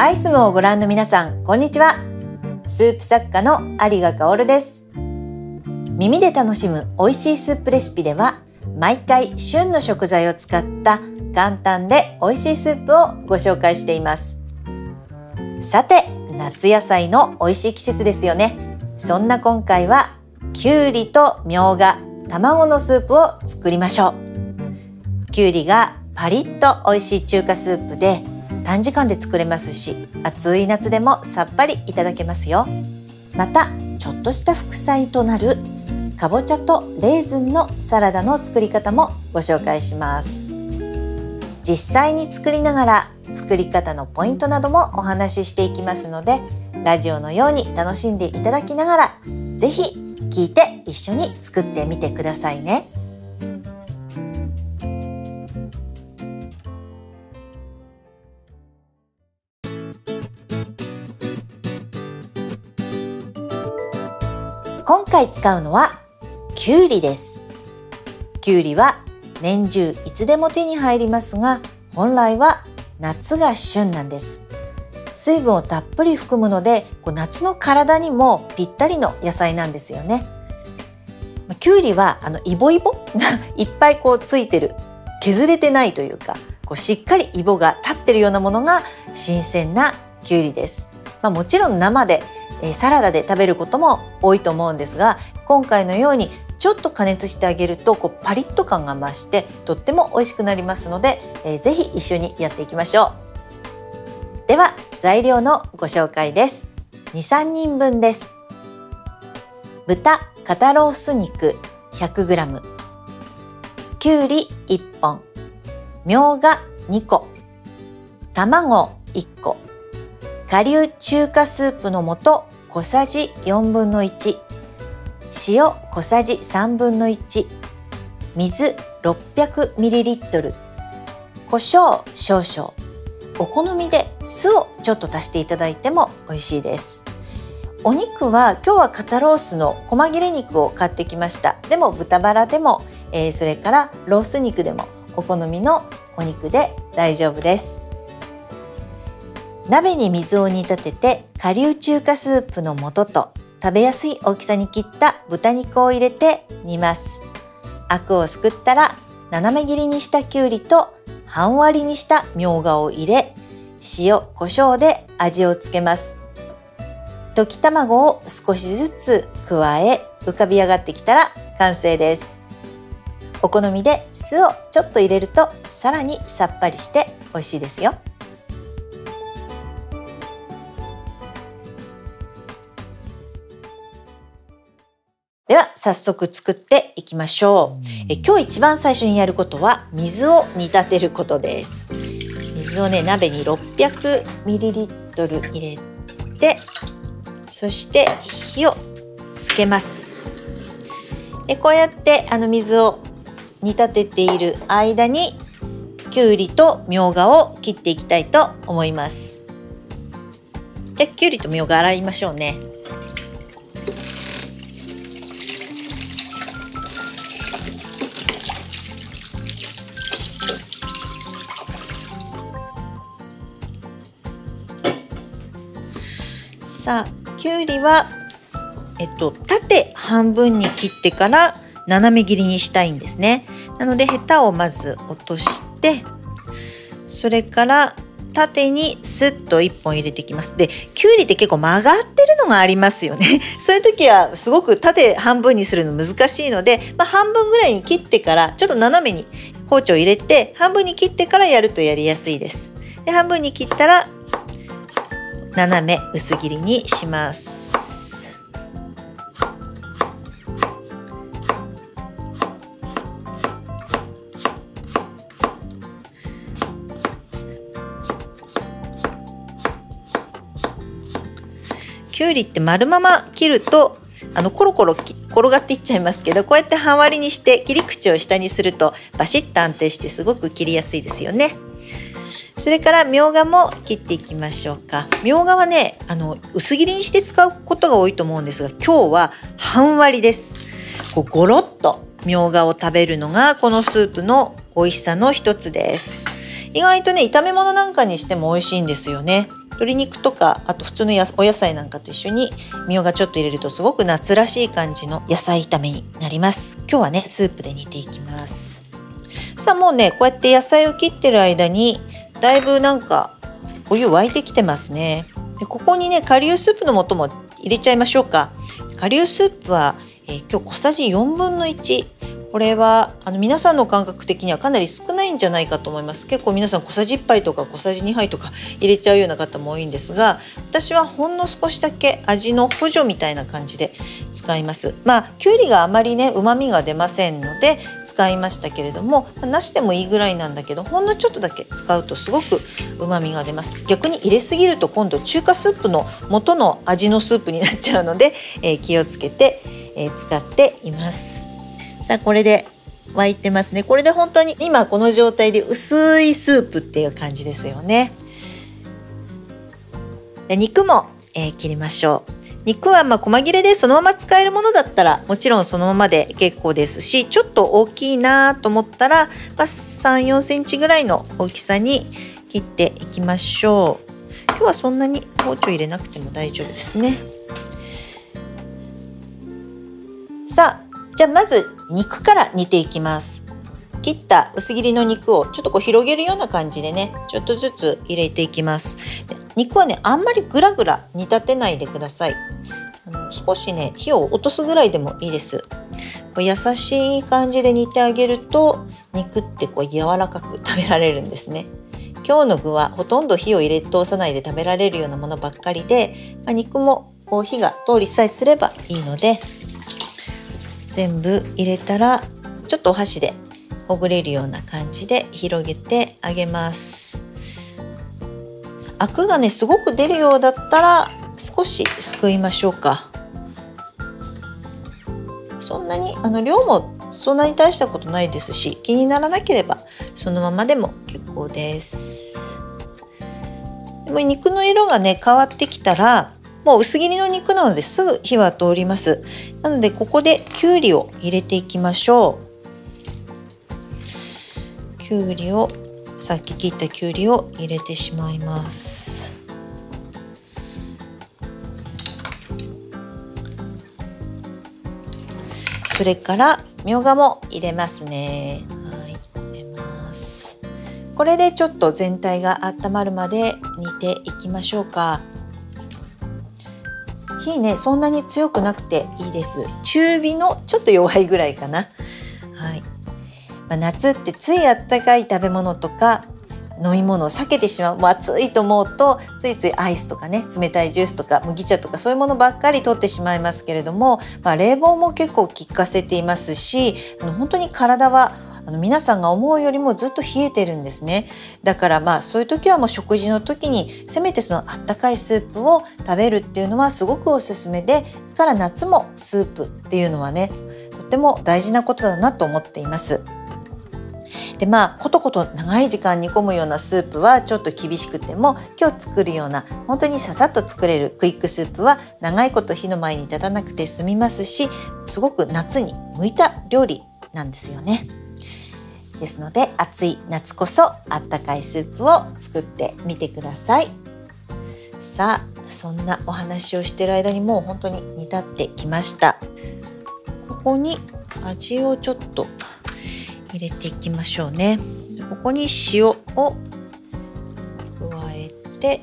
アイスムをご覧の皆さん、こんにちは。スープ作家の有賀香織です。耳で楽しむ美味しいスープレシピでは、毎回旬の食材を使った簡単で美味しいスープをご紹介しています。さて、夏野菜の美味しい季節ですよね。そんな今回は、きゅうりとみょうが、卵のスープを作りましょう。きゅうりがパリッと美味しい中華スープで短時間で作れますし暑い夏でもさっぱりいただけますよまたちょっとした副菜となるかぼちゃとレーズンのサラダの作り方もご紹介します実際に作りながら作り方のポイントなどもお話ししていきますのでラジオのように楽しんでいただきながら是非聞いて一緒に作ってみてくださいね。今回使うのはきゅうりです。きゅうりは年中いつでも手に入りますが本来は夏が旬なんです。水分をたっぷり含むのでこう夏の体にもぴったりの野菜なんですよね。きゅうりはあのイボイボ？が いっぱいこうついてる。削れてないというかこうしっかりイボが立ってるようなものが新鮮なきゅうりです、まあ、もちろん生でえサラダで食べることも多いと思うんですが今回のようにちょっと加熱してあげるとこうパリッと感が増してとっても美味しくなりますので、えー、ぜひ一緒にやっていきましょう。では材料のご紹介です。23人分です。豚肩ロース肉 100g きゅうり1本。みょうが2個。卵1個。顆粒中華スープの素小さじ4分の1塩小さじ3分の1水 600ml 胡椒少々。お好みで酢をちょっと足していただいても美味しいです。お肉は今日は肩ロースの細切れ肉を買ってきました。でも豚バラでも、えー、それからロース肉でもお好みのお肉で大丈夫です。鍋に水を煮立てて顆粒中華スープの素と食べやすい大きさに切った豚肉を入れて煮ます。アクをすくったら斜め切りにしたきゅうりと半割りにしたみょうがを入れ塩コショウで味をつけます。溶き卵を少しずつ加え浮かび上がってきたら完成です。お好みで酢をちょっと入れるとさらにさっぱりして美味しいですよ。早速作っていきましょう。え今日一番最初にやることは水を煮立てることです。水をね鍋に 600ml 入れてそして火をつけます。でこうやってあの水を煮立てている間にきゅうりとみょうがを切っていきたいと思います。じゃあきゅうりとみょうが洗いましょうねさあきゅうりはえっと縦半分に切ってから斜め切りにしたいんですね。なのでヘタをまず落としてそれから縦にスッと1本入れてきます。できゅうりって結構曲がってるのがありますよね。そういう時はすごく縦半分にするの難しいので、まあ、半分ぐらいに切ってからちょっと斜めに包丁を入れて半分に切ってからやるとやりやすいです。で半分に切ったら斜め薄切りにしますきゅうりって丸まま切るとあのコロコロ転がっていっちゃいますけどこうやって半割りにして切り口を下にするとバシッと安定してすごく切りやすいですよね。それからみょうがも切っていきましょうか。みょうがはねあの薄切りにして使うことが多いと思うんですが今日は半割りです。こうゴロッとみょうがを食べるのがこのスープの美味しさの一つです。意外とね炒め物なんかにしても美味しいんですよね。鶏肉とかあと普通のお野菜なんかと一緒にみょうがちょっと入れるとすごく夏らしい感じの野菜炒めになります。今日はねスープで煮ていきます。さあもうねこうやって野菜を切ってる間にだいぶなんかお湯沸いてきてますね。でここにね顆粒スープの素も入れちゃいましょうか。顆粒スープは、えー、今日小さじ4分の1これはあの皆さんの感覚的にはかなり少ないんじゃないかと思います。結構皆さん小さじ1杯とか小さじ2杯とか入れちゃうような方も多いんですが私はほんの少しだけ味の補助みたいな感じで使います。まあきゅうりがあまりね旨味が出ませんので使いましたけれどもなしでもいいぐらいなんだけどほんのちょっとだけ使うとすごく旨味が出ます。逆に入れすぎると今度中華スープの元の味のスープになっちゃうので、えー、気をつけて、えー、使っています。さあこれで沸いてますね。これで本当に今この状態で薄いスープっていう感じですよね。で肉も、えー、切りましょう。肉はま細切れでそのまま使えるものだったらもちろんそのままで結構ですしちょっと大きいなと思ったら、まあ、3 4センチぐらいの大きさに切っていきましょう。今日はそんなに包丁入れなくても大丈夫ですね。さあじゃあまず肉から煮ていきます。切った薄切りの肉をちょっとこう広げるような感じでねちょっとずつ入れていきます。肉はねあんまりグラグラ煮立てないでください。少しね火を落とすぐらいでもいいです。こう優しい感じで煮てあげると肉ってこう柔らかく食べられるんですね。今日の具はほとんど火を入れ通さないで食べられるようなものばっかりで、まあ、肉もこう火が通りさえすればいいので全部入れたらちょっとお箸でほぐれるような感じで広げてあげます。アクがねすごく出るようだったら少しすくいましょうか。そんなにあの量もそんなに大したことないですし気にならなければそのままでも結構です。でも肉の色がね変わってきたらもう薄切りの肉なのですぐ火は通ります。なのでここできゅうりを入れていきましょう。きゅうりをさっき切ったきゅうりを入れてしまいます。それからみょうがも入れますね。はい入れます。これでちょっと全体が温まるまで煮ていきましょうか。火ねそんなに強くなくていいです。中火のちょっと弱いぐらいかな。はい、まあ、夏ってついあったかい食べ物とか飲み物を避けてしまうもう暑いと思うとついついアイスとかね冷たいジュースとか麦茶とかそういうものばっかり取ってしまいますけれども、まあ、冷房も結構効かせていますし本当に体はあの皆さんが思うよりもずっと冷えてるんですねだからまあそういう時はもう食事の時にせめてそのあったかいスープを食べるっていうのはすごくおすすめでだから夏もスープっていうのはねとっても大事なことだなと思っています。でまあコトコト長い時間煮込むようなスープはちょっと厳しくても今日作るような本当にささっと作れるクイックスープは長いこと火の前に立たなくて済みますしすごく夏に向いた料理なんですよね。ですので暑い夏こそあったかいスープを作ってみてくださいさあそんなお話をしてる間にもう本当に煮立ってきましたここに味をちょっと入れていきましょうね。ここに塩を加えて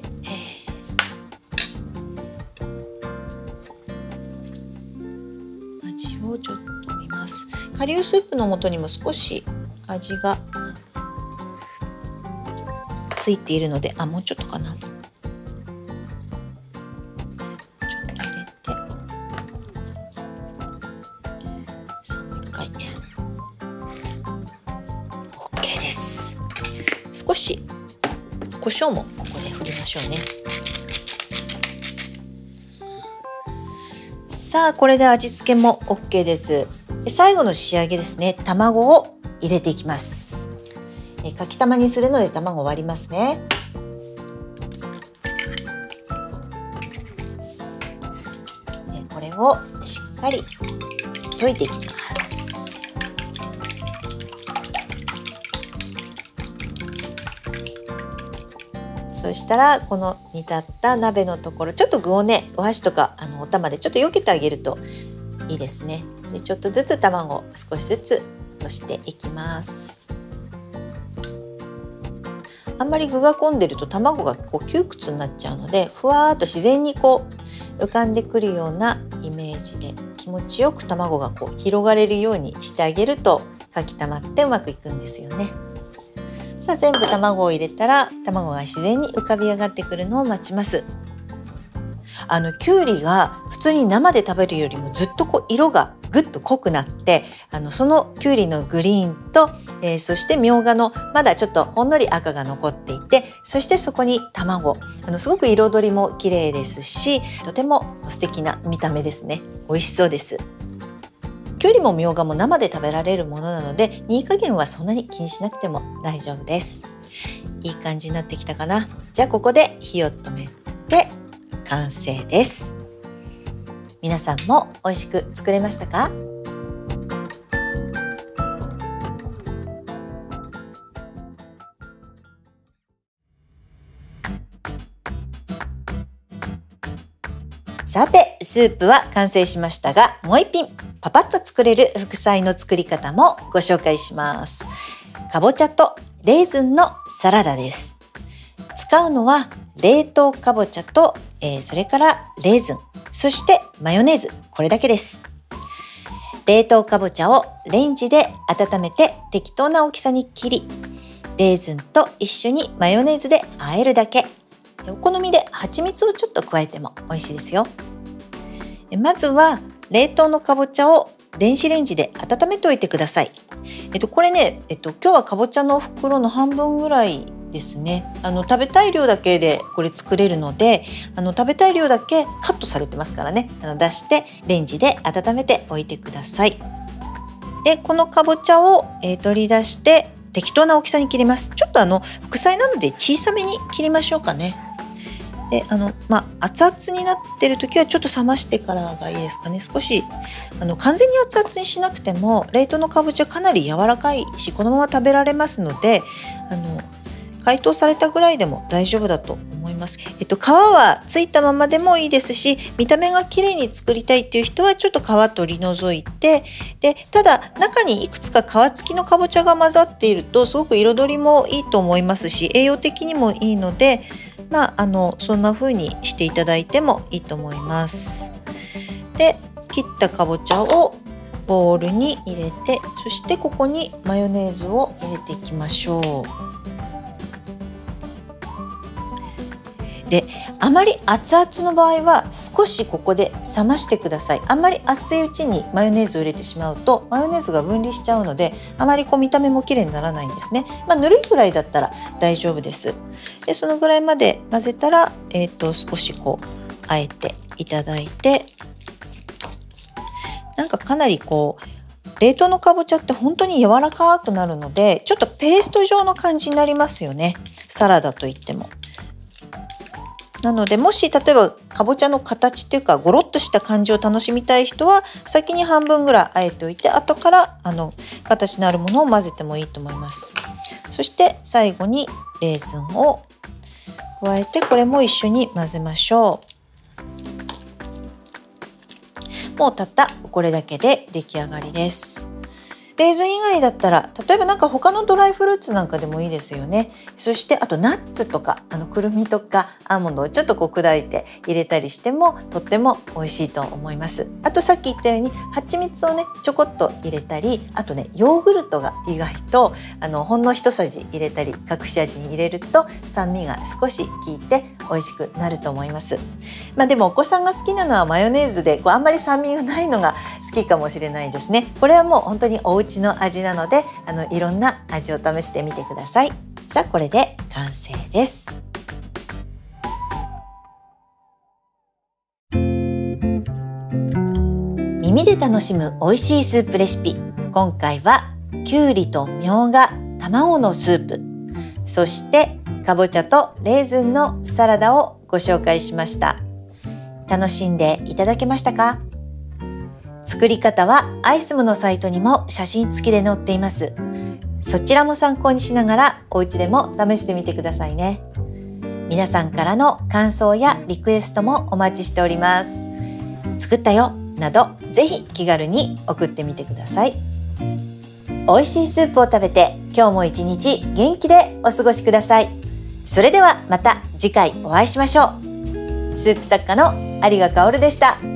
味をちょっと見ます。顆粒スープの素にも少し味がついているのであもうちょっとかな。椒もここで振りましょうねさあこれで味付けも OK ですで最後の仕上げですね卵を入れていきます。えかきたまにするので卵割りますね。これをしっかり溶いていきます。そしたらこの煮立った鍋のところちょっと具をねお箸とかあのお玉でちょっと避けてあげるといいですねでちょっとずつ卵少しずつ落としていきますあんまり具が込んでると卵がこう窮屈になっちゃうのでふわーっと自然にこう浮かんでくるようなイメージで気持ちよく卵がこう広がれるようにしてあげるとかきたまってうまくいくんですよね。さあ全部卵を入れたら卵が自然に浮かび上がってくるのを待ちます。あのきゅうりが普通に生で食べるよりもずっとこう色がぐっと濃くなってあのそのきゅうりのグリーンと、えー、そしてみょうがのまだちょっとほんのり赤が残っていてそしてそこに卵あのすごく彩りも綺麗ですしとても素敵な見た目ですね美味しそうです。きゅうりもみょうがも生で食べられるものなので煮加減はそんなに気にしなくても大丈夫です。いい感じになってきたかな？じゃあここで火を止めて完成です。皆さんも美味しく作れましたか？さて、スープは完成しましたが、もう一品、パパッと作れる副菜の作り方もご紹介します。かぼちゃとレーズンのサラダです。使うのは冷凍かぼちゃと、えー、それからレーズン、そしてマヨネーズ、これだけです。冷凍かぼちゃをレンジで温めて適当な大きさに切り、レーズンと一緒にマヨネーズで和えるだけ。お好みで蜂蜜をちょっと加えても美味しいですよ。まずは冷凍のかぼちゃを電子レンジで温めておいてください。えっとこれね、えっと今日はかぼちゃの袋の半分ぐらいですね。あの食べたい量だけでこれ作れるので、あの食べたい量だけカットされてますからね。あの出してレンジで温めておいてください。でこのかぼちゃを、えー、取り出して適当な大きさに切ります。ちょっとあの副菜なので小さめに切りましょうかね。であのまあ熱々になってる時はちょっと冷ましてからがいいですかね少しあの完全に熱々にしなくても冷凍のかぼちゃかなり柔らかいしこのまま食べられますのであの解凍されたぐらいでも大丈夫だと思います。えっと、皮はついたままでもいいですし見た目が綺麗に作りたいっていう人はちょっと皮取り除いてでただ中にいくつか皮付きのかぼちゃが混ざっているとすごく彩りもいいと思いますし栄養的にもいいのでまあ、あのそんな風にしていただいてもいいと思います。で切ったかぼちゃをボウルに入れてそしてここにマヨネーズを入れていきましょう。であまり熱々の場合は少しここで冷ましてください。あんまり熱いうちにマヨネーズを入れてしまうとマヨネーズが分離しちゃうのであまりこう見た目も綺麗にならないんですね。まあ、ぬるいぐらいだったら大丈夫です。でそのぐらいまで混ぜたら、えーと、少しこうあえていただいてなんかかなりこう冷凍のかぼちゃって本当に柔らかくなるのでちょっとペースト状の感じになりますよね。サラダといっても。なのでもし例えばかぼちゃの形っていうかゴロッとした感じを楽しみたい人は先に半分ぐらいあえておいて後からあの形のあるものを混ぜてもいいと思います。そして最後にレーズンを加えてこれも一緒に混ぜましょう。もうたったこれだけで出来上がりです。レーズン以外だったら例えばなんか他のドライフルーツなんかでもいいですよね。そしてあとナッツとかあのくるみとかアーモンドをちょっとこう砕いて入れたりしてもとっても美味しいと思います。あとさっき言ったように蜂蜜をねちょこっと入れたりあとねヨーグルトが意外とあのほんの一さじ入れたり隠し味に入れると酸味が少し効いて美味しくなると思います。まあでもお子さんが好きなのはマヨネーズでこうあんまり酸味がないのが好きかもしれないですね。これはもう本当にお家の味なのであのいろんな味を試してみてください。さあこれで完成です。耳で楽しむ美味しいスープレシピ。今回はきゅうりとみょうが卵のスープ。そしてかぼちゃとレーズンのサラダをご紹介しました。楽しんでいただけましたか？作り方はアイスムのサイトにも写真付きで載っています。そちらも参考にしながらお家でも試してみてくださいね。皆さんからの感想やリクエストもお待ちしております。作ったよなどぜひ気軽に送ってみてください。美味しいスープを食べて今日も一日元気でお過ごしください。それではまた次回お会いしましょうスープ作家の有賀薫でした。